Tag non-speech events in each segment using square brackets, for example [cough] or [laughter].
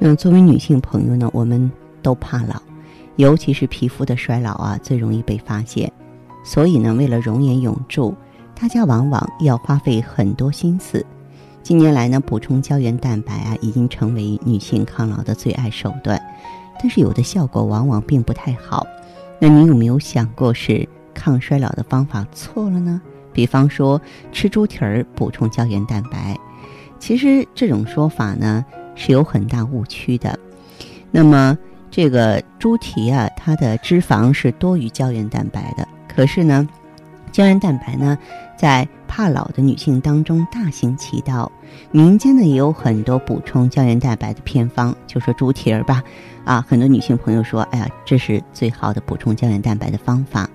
嗯，作为女性朋友呢，我们都怕老，尤其是皮肤的衰老啊，最容易被发现。所以呢，为了容颜永驻，大家往往要花费很多心思。近年来呢，补充胶原蛋白啊，已经成为女性抗老的最爱手段。但是有的效果往往并不太好。那你有没有想过是抗衰老的方法错了呢？比方说吃猪蹄儿补充胶原蛋白，其实这种说法呢。是有很大误区的。那么，这个猪蹄啊，它的脂肪是多于胶原蛋白的。可是呢，胶原蛋白呢，在怕老的女性当中大行其道。民间呢也有很多补充胶原蛋白的偏方，就说猪蹄儿吧，啊，很多女性朋友说，哎呀，这是最好的补充胶原蛋白的方法。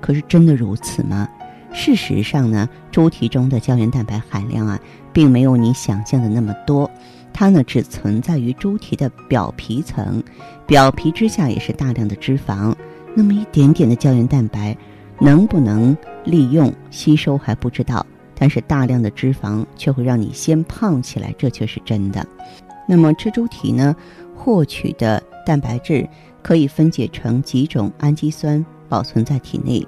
可是真的如此吗？事实上呢，猪蹄中的胶原蛋白含量啊，并没有你想象的那么多。它呢只存在于猪蹄的表皮层，表皮之下也是大量的脂肪。那么一点点的胶原蛋白，能不能利用吸收还不知道，但是大量的脂肪却会让你先胖起来，这却是真的。那么吃猪蹄呢，获取的蛋白质可以分解成几种氨基酸，保存在体内；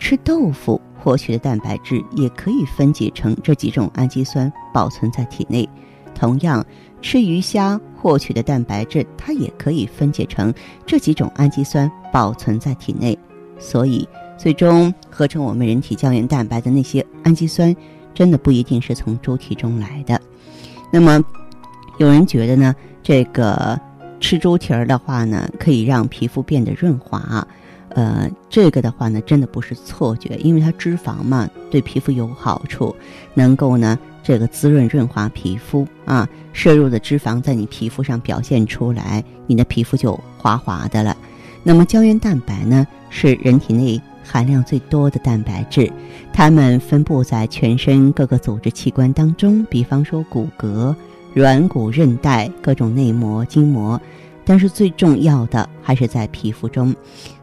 吃豆腐获取的蛋白质也可以分解成这几种氨基酸，保存在体内。同样。吃鱼虾获取的蛋白质，它也可以分解成这几种氨基酸，保存在体内。所以，最终合成我们人体胶原蛋白的那些氨基酸，真的不一定是从猪蹄中来的。那么，有人觉得呢，这个吃猪蹄儿的话呢，可以让皮肤变得润滑。呃，这个的话呢，真的不是错觉，因为它脂肪嘛，对皮肤有好处，能够呢。这个滋润润滑皮肤啊，摄入的脂肪在你皮肤上表现出来，你的皮肤就滑滑的了。那么胶原蛋白呢，是人体内含量最多的蛋白质，它们分布在全身各个组织器官当中，比方说骨骼、软骨、韧带、各种内膜、筋膜。但是最重要的还是在皮肤中，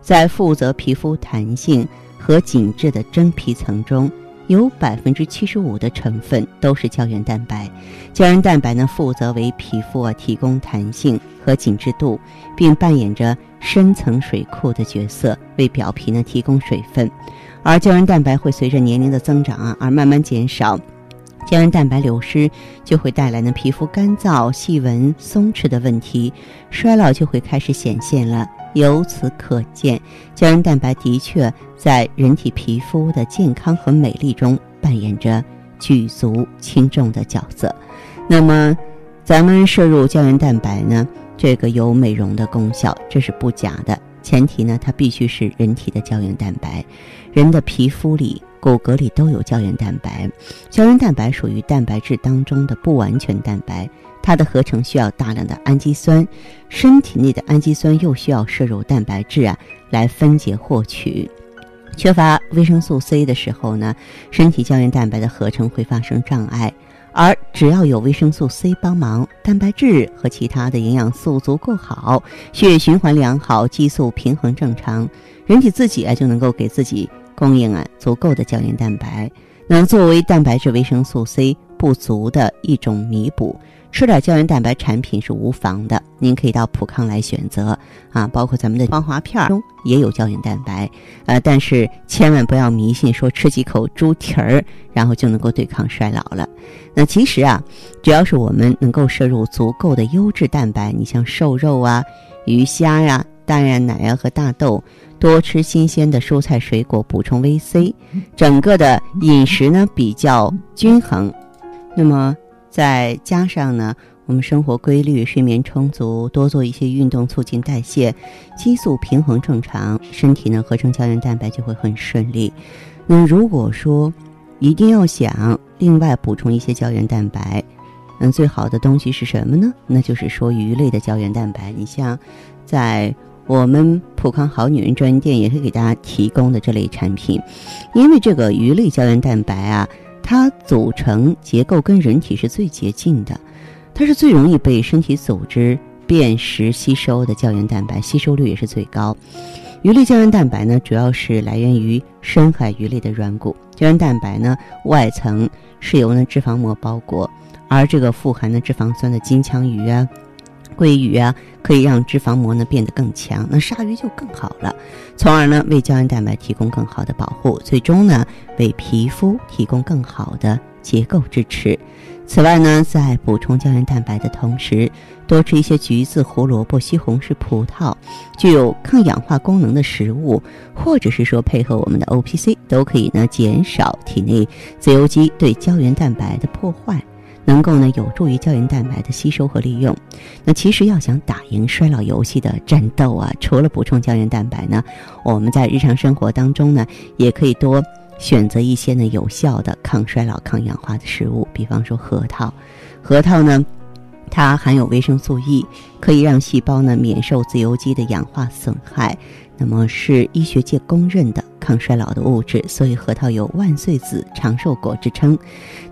在负责皮肤弹性和紧致的真皮层中。有百分之七十五的成分都是胶原蛋白，胶原蛋白呢负责为皮肤啊提供弹性和紧致度，并扮演着深层水库的角色，为表皮呢提供水分。而胶原蛋白会随着年龄的增长啊而慢慢减少，胶原蛋白流失就会带来呢皮肤干燥、细纹、松弛的问题，衰老就会开始显现了。由此可见，胶原蛋白的确在人体皮肤的健康和美丽中扮演着举足轻重的角色。那么，咱们摄入胶原蛋白呢？这个有美容的功效，这是不假的。前提呢，它必须是人体的胶原蛋白。人的皮肤里、骨骼里都有胶原蛋白。胶原蛋白属于蛋白质当中的不完全蛋白。它的合成需要大量的氨基酸，身体内的氨基酸又需要摄入蛋白质啊来分解获取。缺乏维生素 C 的时候呢，身体胶原蛋白的合成会发生障碍。而只要有维生素 C 帮忙，蛋白质和其他的营养素足够好，血液循环良好，激素平衡正常，人体自己啊就能够给自己供应啊足够的胶原蛋白。那作为蛋白质维生素 C 不足的一种弥补。吃点胶原蛋白产品是无妨的，您可以到普康来选择啊，包括咱们的防滑片中也有胶原蛋白，呃，但是千万不要迷信说吃几口猪蹄儿然后就能够对抗衰老了。那其实啊，只要是我们能够摄入足够的优质蛋白，你像瘦肉啊、鱼虾呀、蛋呀、奶呀和大豆，多吃新鲜的蔬菜水果，补充维 C，整个的饮食呢比较均衡，那么。再加上呢，我们生活规律、睡眠充足，多做一些运动，促进代谢，激素平衡正常，身体呢合成胶原蛋白就会很顺利。那如果说一定要想另外补充一些胶原蛋白，嗯，最好的东西是什么呢？那就是说鱼类的胶原蛋白。你像，在我们普康好女人专营店也是给大家提供的这类产品，因为这个鱼类胶原蛋白啊，它组成结构跟人体是最接近的，它是最容易被身体组织辨识吸收的胶原蛋白，吸收率也是最高。鱼类胶原蛋白呢，主要是来源于深海鱼类的软骨。胶原蛋白呢，外层是由呢脂肪膜包裹，而这个富含的脂肪酸的金枪鱼啊、鲑鱼啊，可以让脂肪膜呢变得更强，那鲨鱼就更好了，从而呢为胶原蛋白提供更好的保护，最终呢为皮肤提供更好的结构支持。此外呢，在补充胶原蛋白的同时，多吃一些橘子、胡萝卜、西红柿、葡萄，具有抗氧化功能的食物，或者是说配合我们的 O P C，都可以呢减少体内自由基对胶原蛋白的破坏，能够呢有助于胶原蛋白的吸收和利用。那其实要想打赢衰老游戏的战斗啊，除了补充胶原蛋白呢，我们在日常生活当中呢，也可以多。选择一些呢有效的抗衰老、抗氧化的食物，比方说核桃。核桃呢，它含有维生素 E，可以让细胞呢免受自由基的氧化损害。那么是医学界公认的抗衰老的物质，所以核桃有“万岁子”“长寿果”之称。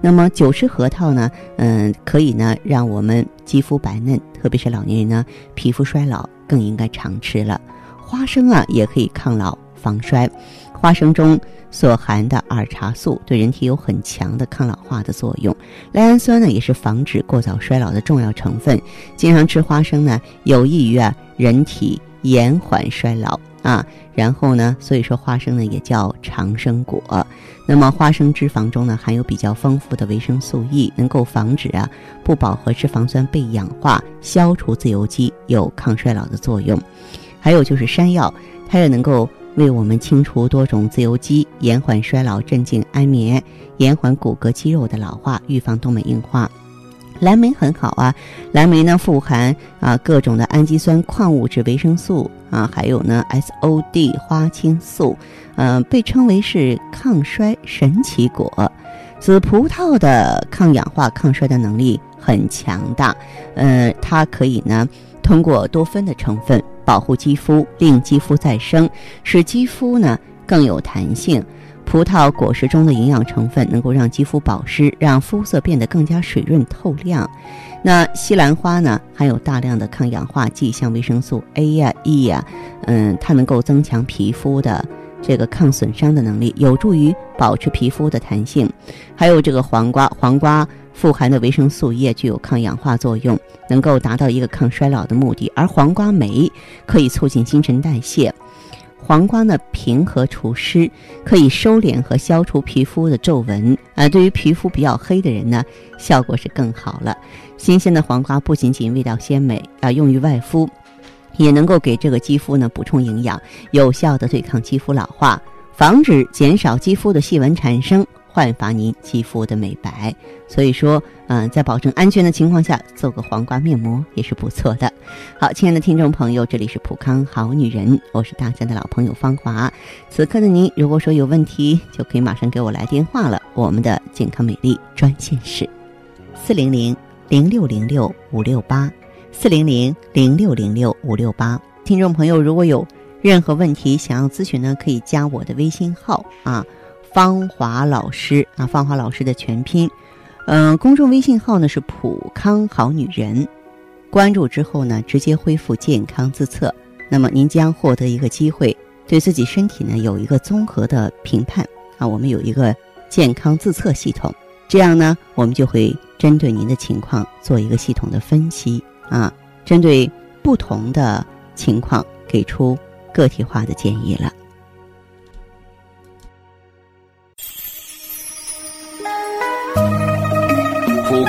那么久吃核桃呢，嗯，可以呢让我们肌肤白嫩，特别是老年人呢皮肤衰老更应该常吃了。花生啊也可以抗老防衰，花生中。所含的儿茶素对人体有很强的抗老化的作用，赖氨酸呢也是防止过早衰老的重要成分。经常吃花生呢，有益于啊人体延缓衰老啊。然后呢，所以说花生呢也叫长生果。那么花生脂肪中呢含有比较丰富的维生素 E，能够防止啊不饱和脂肪酸被氧化，消除自由基，有抗衰老的作用。还有就是山药，它也能够。为我们清除多种自由基，延缓衰老，镇静安眠，延缓骨骼肌肉的老化，预防动脉硬化。蓝莓很好啊，蓝莓呢富含啊各种的氨基酸、矿物质、维生素啊，还有呢 SOD 花青素，嗯，被称为是抗衰神奇果。紫葡萄的抗氧化、抗衰的能力很强大，呃，它可以呢通过多酚的成分。保护肌肤，令肌肤再生，使肌肤呢更有弹性。葡萄果实中的营养成分能够让肌肤保湿，让肤色变得更加水润透亮。那西兰花呢，含有大量的抗氧化剂，像维生素 A 呀、E 呀，嗯，它能够增强皮肤的这个抗损伤的能力，有助于保持皮肤的弹性。还有这个黄瓜，黄瓜。富含的维生素 E 具有抗氧化作用，能够达到一个抗衰老的目的。而黄瓜酶可以促进新陈代谢。黄瓜呢，平和除湿，可以收敛和消除皮肤的皱纹。啊，对于皮肤比较黑的人呢，效果是更好了。新鲜的黄瓜不仅仅味道鲜美啊，用于外敷，也能够给这个肌肤呢补充营养，有效的对抗肌肤老化，防止减少肌肤的细纹产生。焕发您肌肤的美白，所以说，嗯，在保证安全的情况下，做个黄瓜面膜也是不错的。好，亲爱的听众朋友，这里是普康好女人，我是大家的老朋友芳华。此刻的您，如果说有问题，就可以马上给我来电话了。我们的健康美丽专线是四零零零六零六五六八四零零零六零六五六八。听众朋友，如果有任何问题想要咨询呢，可以加我的微信号啊。芳华老师啊，芳华老师的全拼，嗯，公众微信号呢是普康好女人，关注之后呢，直接恢复健康自测，那么您将获得一个机会，对自己身体呢有一个综合的评判。啊，我们有一个健康自测系统，这样呢，我们就会针对您的情况做一个系统的分析。啊，针对不同的情况给出个体化的建议了。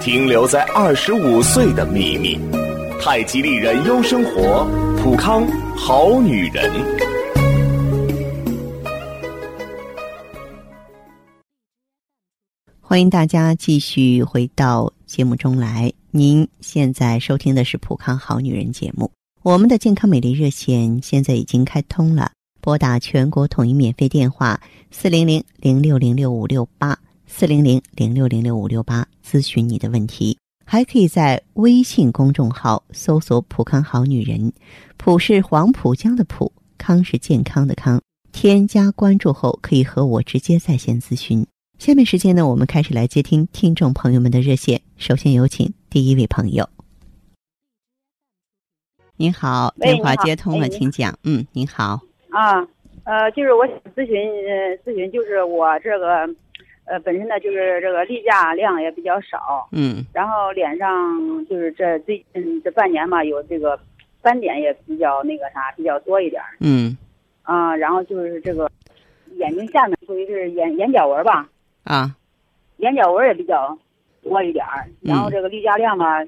停留在二十五岁的秘密。太极丽人优生活，普康好女人。欢迎大家继续回到节目中来。您现在收听的是《普康好女人》节目，我们的健康美丽热线现在已经开通了，拨打全国统一免费电话四零零零六零六五六八四零零零六零六五六八咨询你的问题，还可以在微信公众号搜索“普康好女人”，普是黄浦江的浦，康是健康的康，添加关注后可以和我直接在线咨询。下面时间呢，我们开始来接听听众朋友们的热线。首先有请第一位朋友。您好，电话接通了，请讲。嗯，您好。啊，呃，就是我想咨询，呃，咨询就是我这个，呃，本身呢就是这个例假量也比较少。嗯。然后脸上就是这最近这半年嘛，有这个斑点也比较那个啥，比较多一点。嗯。啊，然后就是这个眼睛下面属于是眼眼角纹吧。啊，眼角纹也比较多一点儿，然后这个例假量嘛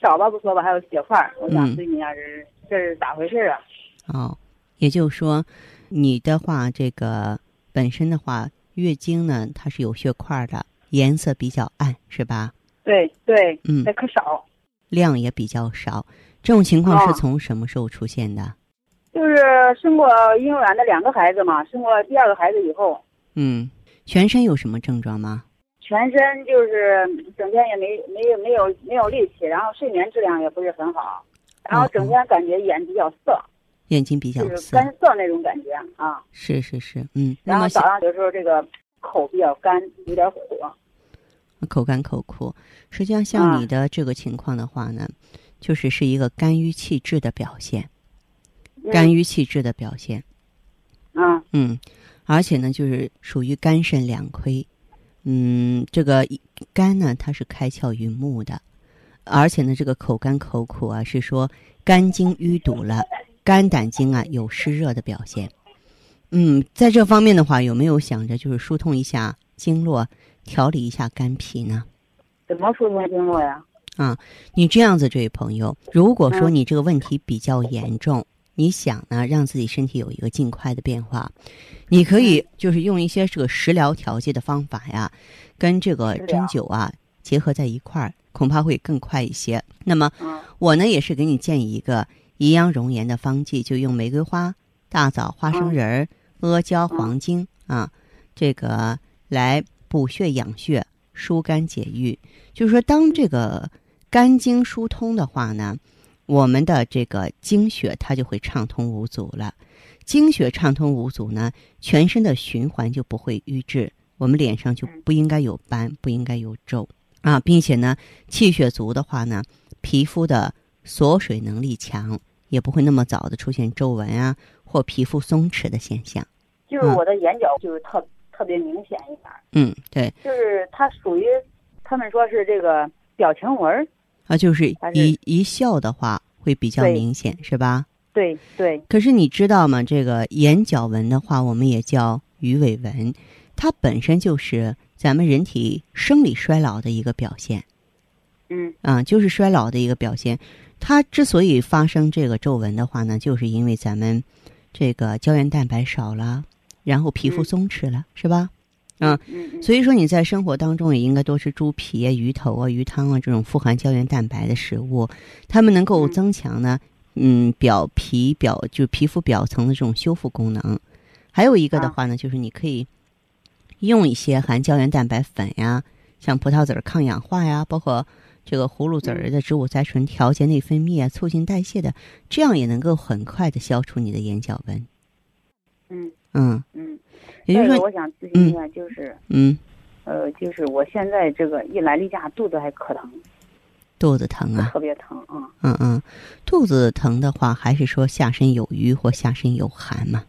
少吧不说吧，还有血块，我想咨询一下是这是咋回事啊？哦，也就是说，你的话这个本身的话，月经呢它是有血块的，颜色比较暗，是吧？对对，嗯，那可少，量也比较少。这种情况是从什么时候出现的？就是生过婴幼儿的两个孩子嘛，生过第二个孩子以后。嗯。全身有什么症状吗？全身就是整天也没没有没有没有力气，然后睡眠质量也不是很好，然后整天感觉眼比较涩，眼睛比较涩，干涩那种感觉啊。是是是，嗯。然后早上有时候这个口比较干，有点苦。口干口苦，实际上像你的这个情况的话呢，就是是一个肝郁气滞的表现，肝郁气滞的表现。嗯嗯。而且呢，就是属于肝肾两亏，嗯，这个肝呢，它是开窍于目的，而且呢，这个口干口苦啊，是说肝经淤堵了，肝胆经啊有湿热的表现。嗯，在这方面的话，有没有想着就是疏通一下经络，调理一下肝脾呢？怎么疏通经络呀？啊，你这样子，这位朋友，如果说你这个问题比较严重。你想呢，让自己身体有一个尽快的变化，你可以就是用一些这个食疗调节的方法呀，跟这个针灸啊结合在一块儿，恐怕会更快一些。那么，我呢也是给你建议一个颐养容颜的方剂，就用玫瑰花、大枣、花生仁、阿胶、黄精啊，这个来补血养血、疏肝解郁。就是说，当这个肝经疏通的话呢。我们的这个经血它就会畅通无阻了，经血畅通无阻呢，全身的循环就不会瘀滞，我们脸上就不应该有斑，不应该有皱啊，并且呢，气血足的话呢，皮肤的锁水能力强，也不会那么早的出现皱纹啊或皮肤松弛的现象。就是我的眼角就是特特别明显一点。嗯，对。就是它属于，他们说是这个表情纹。啊，就是一一笑的话会比较明显，是吧？对对。可是你知道吗？这个眼角纹的话，我们也叫鱼尾纹，它本身就是咱们人体生理衰老的一个表现。嗯。啊，就是衰老的一个表现。它之所以发生这个皱纹的话呢，就是因为咱们这个胶原蛋白少了，然后皮肤松弛了，是吧？嗯，所以说你在生活当中也应该多吃猪皮啊、鱼头啊、鱼汤啊这种富含胶原蛋白的食物，它们能够增强呢，嗯，表皮表就皮肤表层的这种修复功能。还有一个的话呢，就是你可以用一些含胶原蛋白粉呀，像葡萄籽儿抗氧化呀，包括这个葫芦籽儿的植物甾醇调节内分泌啊，促进代谢的，这样也能够很快的消除你的眼角纹。嗯嗯嗯。也就是说，我想咨询一下，就是嗯，呃，就是我现在这个一来例假，肚子还可疼，肚子疼啊，特别疼啊。嗯嗯，肚子疼的话，还是说下身有瘀或下身有寒嘛？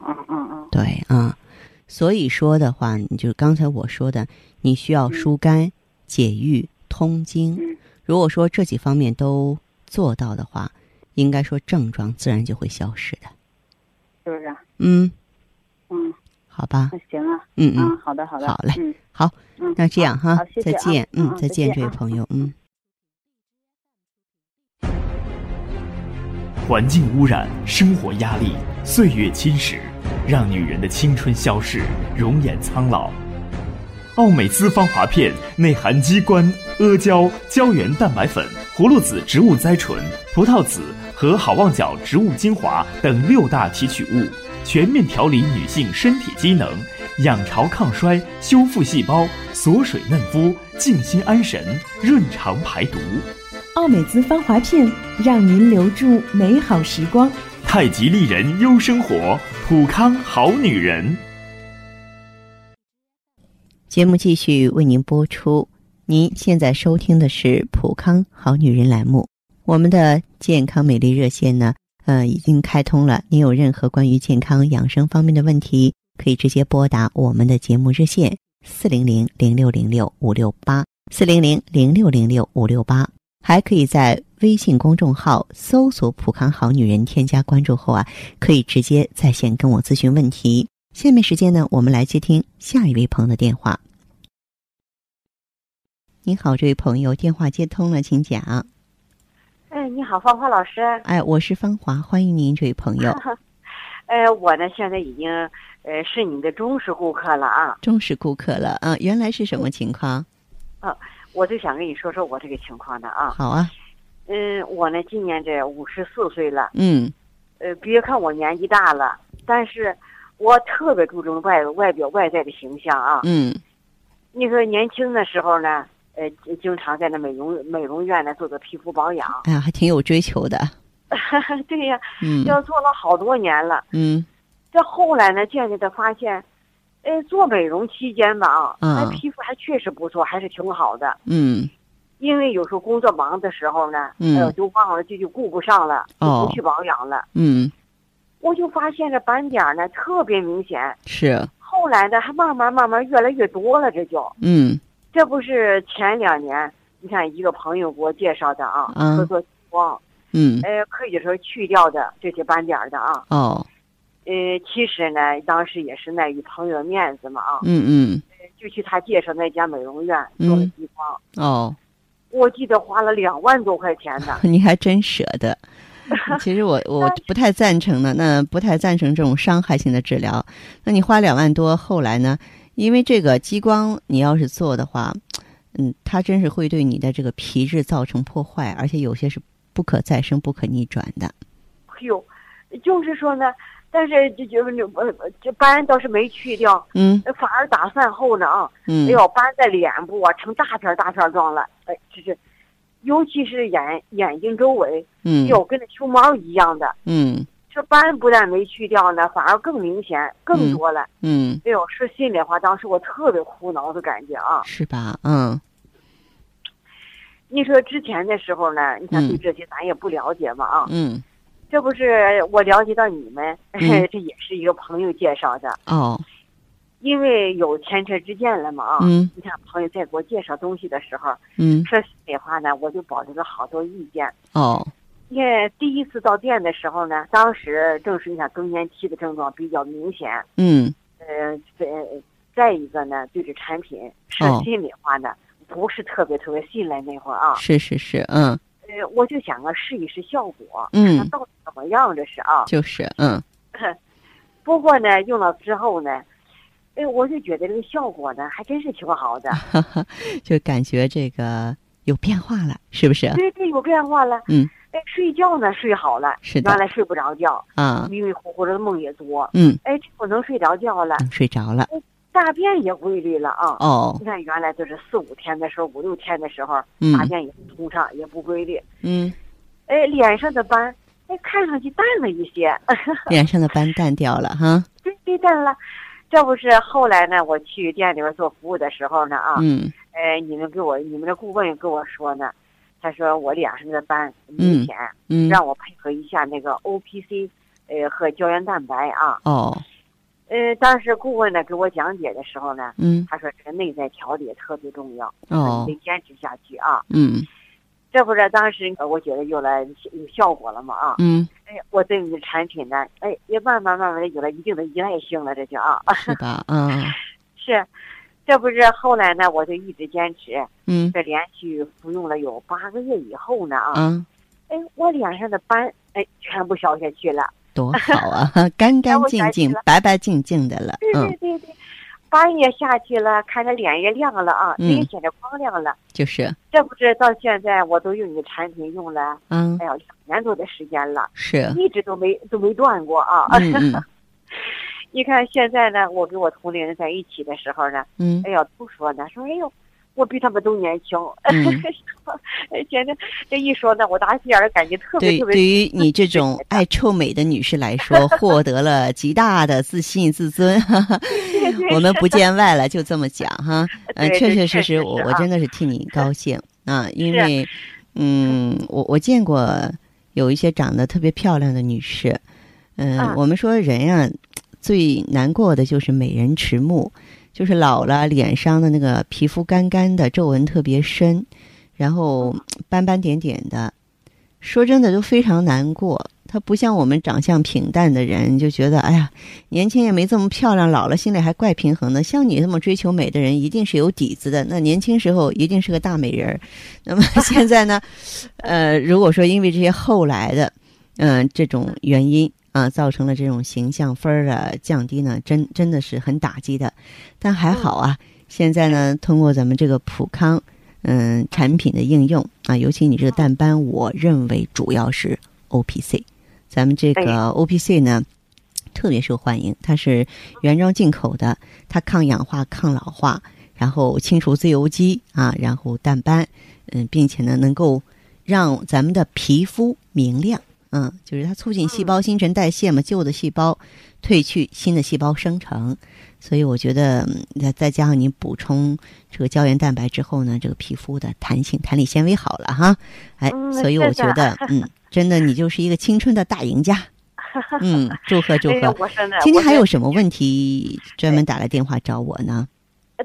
嗯嗯嗯。对啊，所以说的话，你就刚才我说的，你需要疏肝解郁、通经。如果说这几方面都做到的话，应该说症状自然就会消失的，是不是啊？嗯。嗯。好吧，那行啊，嗯嗯，好的好的，好嘞，嗯。好，嗯，那这样哈，再见，嗯，再见，这位朋友，嗯。环境污染、生活压力、岁月侵蚀，让女人的青春消逝，容颜苍老。奥美姿芳华片内含鸡冠、阿胶、胶原蛋白粉、葫芦籽植物甾醇、葡萄籽和好望角植物精华等六大提取物，全面调理女性身体机能，养巢抗衰，修复细胞，锁水嫩肤，静心安神，润肠排毒。奥美姿芳华片，让您留住美好时光。太极丽人优生活，普康好女人。节目继续为您播出。您现在收听的是普康好女人栏目。我们的健康美丽热线呢，呃，已经开通了。您有任何关于健康养生方面的问题，可以直接拨打我们的节目热线四零零零六零六五六八四零零零六零六五六八。还可以在微信公众号搜索“普康好女人”，添加关注后啊，可以直接在线跟我咨询问题。下面时间呢，我们来接听下一位朋友的电话。您好，这位朋友，电话接通了，请讲。哎，你好，芳华老师。哎，我是芳华，欢迎您，这位朋友。[laughs] 哎，我呢现在已经呃是你的忠实顾客了啊。忠实顾客了啊，原来是什么情况？啊。我就想跟你说说我这个情况的啊。好啊。嗯，我呢今年这五十四岁了。嗯。呃，别看我年纪大了，但是我特别注重外外表外在的形象啊。嗯。你说年轻的时候呢，呃，经常在那美容美容院呢做做皮肤保养。哎呀，还挺有追求的。[laughs] 对呀。嗯。要做了好多年了。嗯。这后来呢，渐渐的发现。哎，做美容期间吧，啊，那皮肤还确实不错，还是挺好的。嗯，因为有时候工作忙的时候呢，嗯，就忘了，就就顾不上了，就不去保养了。嗯，我就发现这斑点呢特别明显。是。后来呢，还慢慢慢慢越来越多了，这就。嗯。这不是前两年，你看一个朋友给我介绍的啊，嗯、说做激光。嗯。哎，可以说去掉的这些斑点的啊。哦。呃，其实呢，当时也是碍于朋友面子嘛啊，嗯嗯，就去他介绍那家美容院做了激光。哦，我记得花了两万多块钱呢。[laughs] 你还真舍得。[laughs] 其实我我不太赞成的，那不太赞成这种伤害性的治疗。那你花两万多，后来呢？因为这个激光，你要是做的话，嗯，它真是会对你的这个皮质造成破坏，而且有些是不可再生、不可逆转的。哎呦，就是说呢。但是就就呃这斑倒是没去掉，嗯，反而打散后呢啊，嗯，哎呦斑在脸部啊成大片大片状了，哎，就是，尤其是眼眼睛周围，嗯，有跟那熊猫一样的，嗯，这斑不但没去掉呢，反而更明显更多了，嗯，哎呦说心里话，当时我特别苦恼的感觉啊，是吧？嗯，你说之前的时候呢，你看对这些咱也不了解嘛啊，嗯。这不是我了解到你们，[laughs] 这也是一个朋友介绍的。哦。因为有前车之鉴了嘛啊。嗯。你看朋友在给我介绍东西的时候，嗯，说心里话呢，我就保留了好多意见。哦。因为第一次到店的时候呢，当时正是你看更年期的症状比较明显。嗯。呃，再再一个呢，对这产品说心里话呢，不是特别特别信赖那会儿啊。是是是，嗯。呃，我就想啊，试一试效果，嗯，到底怎么样？这是啊，就是，嗯。[laughs] 不过呢，用了之后呢，哎，我就觉得这个效果呢，还真是挺好的，[laughs] 就感觉这个有变化了，是不是？对对，有变化了。嗯。哎，睡觉呢睡好了，是的。原来睡不着觉啊，迷迷糊糊的梦也多。嗯。哎，这会能睡着觉了，睡着了。大便也规律了啊！哦，你看原来就是四五天的时候，五六天的时候，大便也不通畅，也不规律。嗯，哎，脸上的斑，哎，看上去淡了一些。脸上的斑淡掉了哈。[laughs] 对对，淡了。这不是后来呢？我去店里边做服务的时候呢啊，嗯，哎，你们给我，你们的顾问跟我说呢，他说我脸上的斑明显，嗯，让我配合一下那个 O P C，呃，和胶原蛋白啊。哦。呃，当时顾问呢给我讲解的时候呢，嗯，他说这个内在调理特别重要，哦，得坚持下去啊。嗯，这不是当时我觉得有了有效果了嘛啊。嗯，哎，我对你的产品呢，哎，也慢慢慢慢的有了一定的依赖性了，这就啊。[laughs] 是吧？嗯。是，这不是后来呢，我就一直坚持。嗯。这连续服用了有八个月以后呢啊。嗯。哎，我脸上的斑哎全部消下去了，多好啊，[laughs] 干干净净、白白净净的了。对对对对，斑也下去了，看着脸也亮了啊，明显的光亮了。就是，这不是到现在我都用你的产品用了，嗯，哎呀，两年多的时间了，是，一直都没都没断过啊。嗯嗯。[laughs] 你看现在呢，我跟我同龄人在一起的时候呢，嗯，哎呀，都说呢，说哎呦，我比他们都年轻。嗯，[laughs] 现在这一说呢，我打心眼儿感觉特别特别。对，对于你这种爱臭美的女士来说，[laughs] 获得了极大的自信自尊。我们不见外了，就这么讲哈。嗯，确确实实，我我真的是替你高兴啊，因为，嗯，我我见过有一些长得特别漂亮的女士，嗯，我们说人呀。最难过的就是美人迟暮，就是老了脸上的那个皮肤干干的，皱纹特别深，然后斑斑点点的。说真的，都非常难过。他不像我们长相平淡的人，就觉得哎呀，年轻也没这么漂亮，老了心里还怪平衡的。像你这么追求美的人，一定是有底子的。那年轻时候一定是个大美人儿。那么 [laughs] 现在呢？呃，如果说因为这些后来的，嗯，这种原因。啊，造成了这种形象分儿的降低呢，真真的是很打击的。但还好啊，现在呢，通过咱们这个普康嗯产品的应用啊，尤其你这个淡斑，我认为主要是 O P C。咱们这个 O P C 呢，特别受欢迎，它是原装进口的，它抗氧化、抗老化，然后清除自由基啊，然后淡斑，嗯，并且呢，能够让咱们的皮肤明亮。嗯，就是它促进细胞新陈代谢嘛，旧的细胞褪去，新的细胞生成。所以我觉得，再再加上你补充这个胶原蛋白之后呢，这个皮肤的弹性、弹力纤维好了哈。哎，所以我觉得，[laughs] 嗯，真的你就是一个青春的大赢家。[laughs] 嗯，祝贺祝贺！今天还有什么问题专门打来电话找我呢？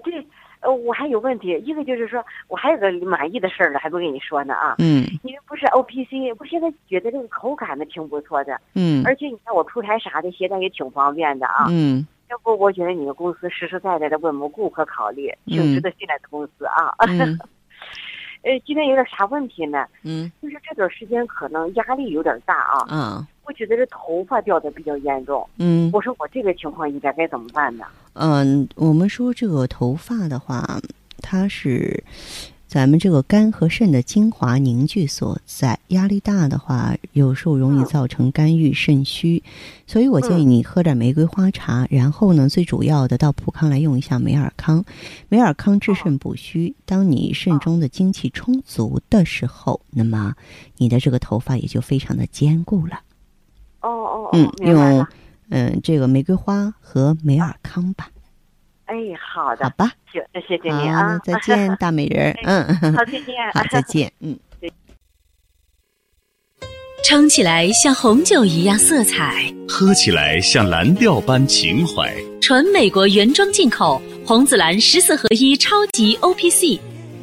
对。呃，我还有问题，一个就是说，我还有个满意的事儿呢，还不跟你说呢啊。嗯。因为不是 O P C，我现在觉得这个口感呢挺不错的。嗯。而且你看我出差啥的，携带也挺方便的啊。嗯。要不，我觉得你们公司实实在在的为我们顾客考虑，挺值得信赖的公司啊。嗯。[laughs] 呃，今天有点啥问题呢？嗯。就是这段时间可能压力有点大啊。嗯。我觉得这头发掉的比较严重。嗯。我说我这个情况应该该怎么办呢？嗯，我们说这个头发的话。它是咱们这个肝和肾的精华凝聚所在，压力大的话，有时候容易造成肝郁肾虚，所以我建议你喝点玫瑰花茶，然后呢，最主要的到普康来用一下美尔康，美尔康治肾补虚。当你肾中的精气充足的时候，那么你的这个头发也就非常的坚固了。哦哦，嗯，用嗯这个玫瑰花和美尔康吧。哎，好的，好吧，行，那谢谢你啊，再见，大美人，[laughs] 嗯，好，再见，[laughs] 好，再见，嗯。撑起来像红酒一样色彩，喝起来像蓝调般情怀。纯美国原装进口红紫蓝十四合一超级 O P C，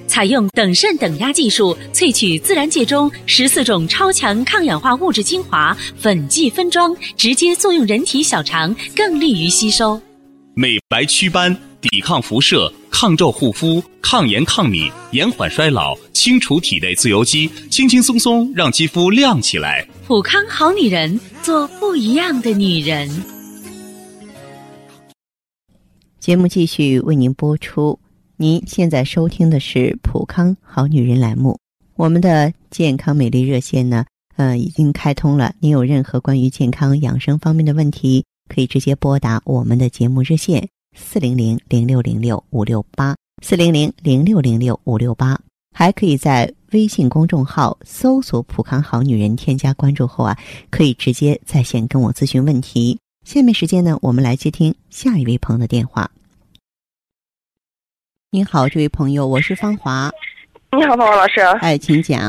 采用等渗等压技术萃取自然界中十四种超强抗氧化物质精华，粉剂分装，直接作用人体小肠，更利于吸收。美白祛斑，抵抗辐射，抗皱护肤，抗炎抗敏，延缓衰老，清除体内自由基，轻轻松松让肌肤亮起来。普康好女人，做不一样的女人。节目继续为您播出。您现在收听的是普康好女人栏目。我们的健康美丽热线呢，呃，已经开通了。您有任何关于健康养生方面的问题？可以直接拨打我们的节目热线四零零零六零六五六八四零零零六零六五六八，还可以在微信公众号搜索“普康好女人”，添加关注后啊，可以直接在线跟我咨询问题。下面时间呢，我们来接听下一位朋友的电话。您好，这位朋友，我是芳华。你好，芳华老师。哎，请讲。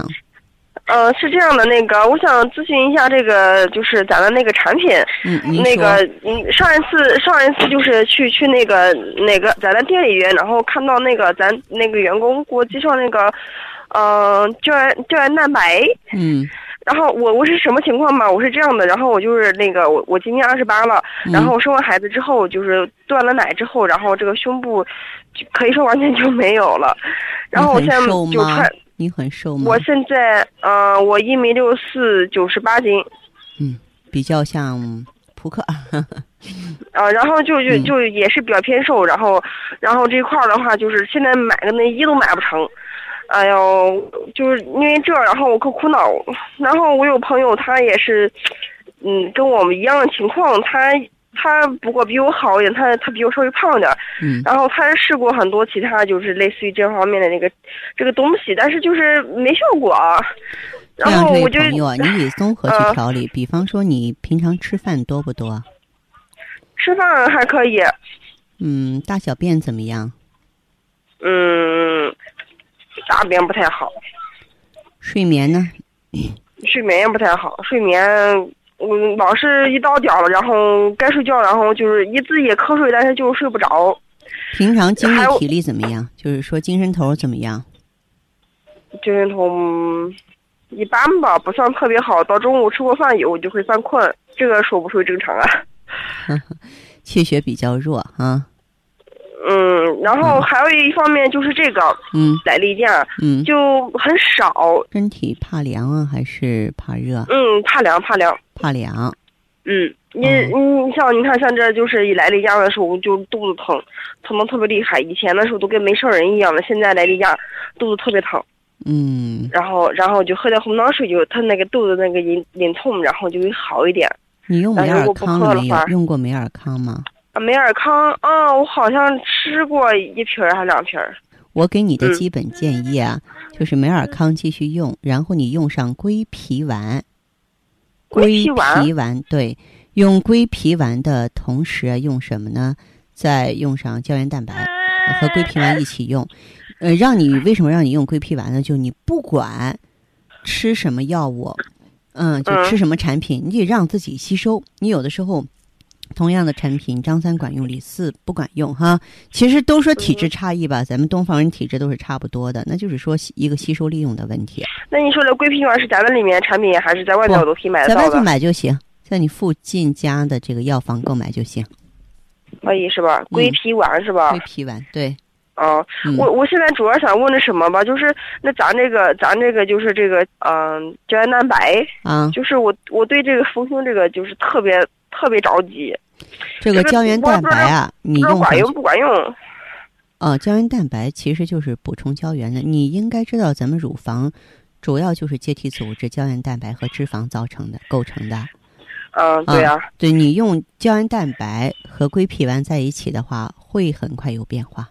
呃，是这样的，那个，我想咨询一下这个，就是咱的那个产品。嗯，那个，嗯，上一次，上一次就是去去那个哪个咱的店里边，然后看到那个咱那个员工给我介绍那个，嗯，胶原胶原蛋白。嗯。然后我我是什么情况嘛？我是这样的，然后我就是那个我我今年二十八了，然后生完孩子之后就是断了奶之后，然后这个胸部，可以说完全就没有了。然后我现在就穿。你很瘦吗？我现在，嗯，我一米六四，九十八斤。嗯，比较像扑克。啊，[laughs] 然后就就就也是比较偏瘦，然后，然后这块儿的话，就是现在买个内衣都买不成。哎呦，就是因为这，然后我可苦恼。然后我有朋友，他也是，嗯，跟我们一样的情况，他。他不过比我好一点，他他比我稍微胖点儿，嗯，然后他试过很多其他就是类似于这方面的那个这个东西，但是就是没效果。然后我就朋友啊，你得综合去调理，比方说你平常吃饭多不多？吃饭还可以。嗯，大小便怎么样？嗯，大便不太好。睡眠呢？睡眠也不太好，睡眠。嗯，老是一到点了，然后该睡觉，然后就是一直也瞌睡，但是就是睡不着。平常精力体力怎么样？就是说精神头怎么样？精神头一般吧，不算特别好。到中午吃过饭以后就会犯困，这个说不说正常啊？[laughs] 气血比较弱啊。嗯，然后还有一方面就是这个，嗯，来例假，嗯，就很少。身体怕凉啊，还是怕热？嗯，怕凉，怕凉，怕凉。嗯，你你像你看，像这就是一来例假的时候就肚子疼，疼的特别厉害。以前的时候都跟没事人一样的，现在来例假肚子特别疼。嗯。然后，然后就喝点红糖水，就他那个肚子那个隐隐痛，然后就会好一点。你用美尔康没有？用过美尔康吗？啊，美尔康啊，我好像吃过一瓶儿还两瓶儿。我给你的基本建议啊，就是美尔康继续用，然后你用上龟皮丸。龟皮丸对，用龟皮丸的同时用什么呢？再用上胶原蛋白和龟皮丸一起用。呃，让你为什么让你用龟皮丸呢？就你不管吃什么药物，嗯，就吃什么产品，你得让自己吸收。你有的时候。同样的产品，张三管用，李四不管用哈。其实都说体质差异吧，咱们东方人体质都是差不多的，那就是说一个吸收利用的问题。那你说这龟皮丸是咱们里面产品，还是在外头都可以买得到的？在外头买就行，在你附近家的这个药房购买就行。可以是吧？龟皮丸是吧？龟皮丸对。哦，我我现在主要想问的什么吧，就是那咱这个咱这个就是这个嗯胶原蛋白啊，就是我我对这个丰胸这个就是特别。特别着急，这个胶原蛋白啊，你用管用不管用？哦，胶原蛋白其实就是补充胶原的。你应该知道，咱们乳房主要就是结缔组织、胶原蛋白和脂肪造成的、构成的。嗯，对啊，对你用胶原蛋白和归脾丸在一起的话，会很快有变化。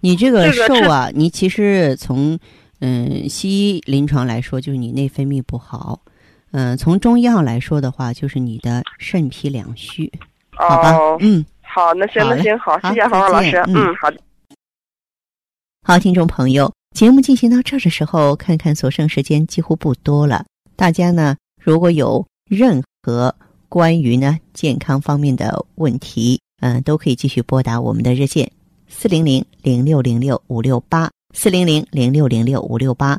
你这个瘦啊，你其实从嗯西医临床来说，就是你内分泌不好。嗯，从中药来说的话，就是你的肾脾两虚，好吧？嗯，好，那行，那行，好，谢谢黄老师。嗯，好的。好，听众朋友，节目进行到这儿的时候，看看所剩时间几乎不多了。大家呢，如果有任何关于呢健康方面的问题，嗯，都可以继续拨打我们的热线四零零零六零六五六八四零零零六零六五六八。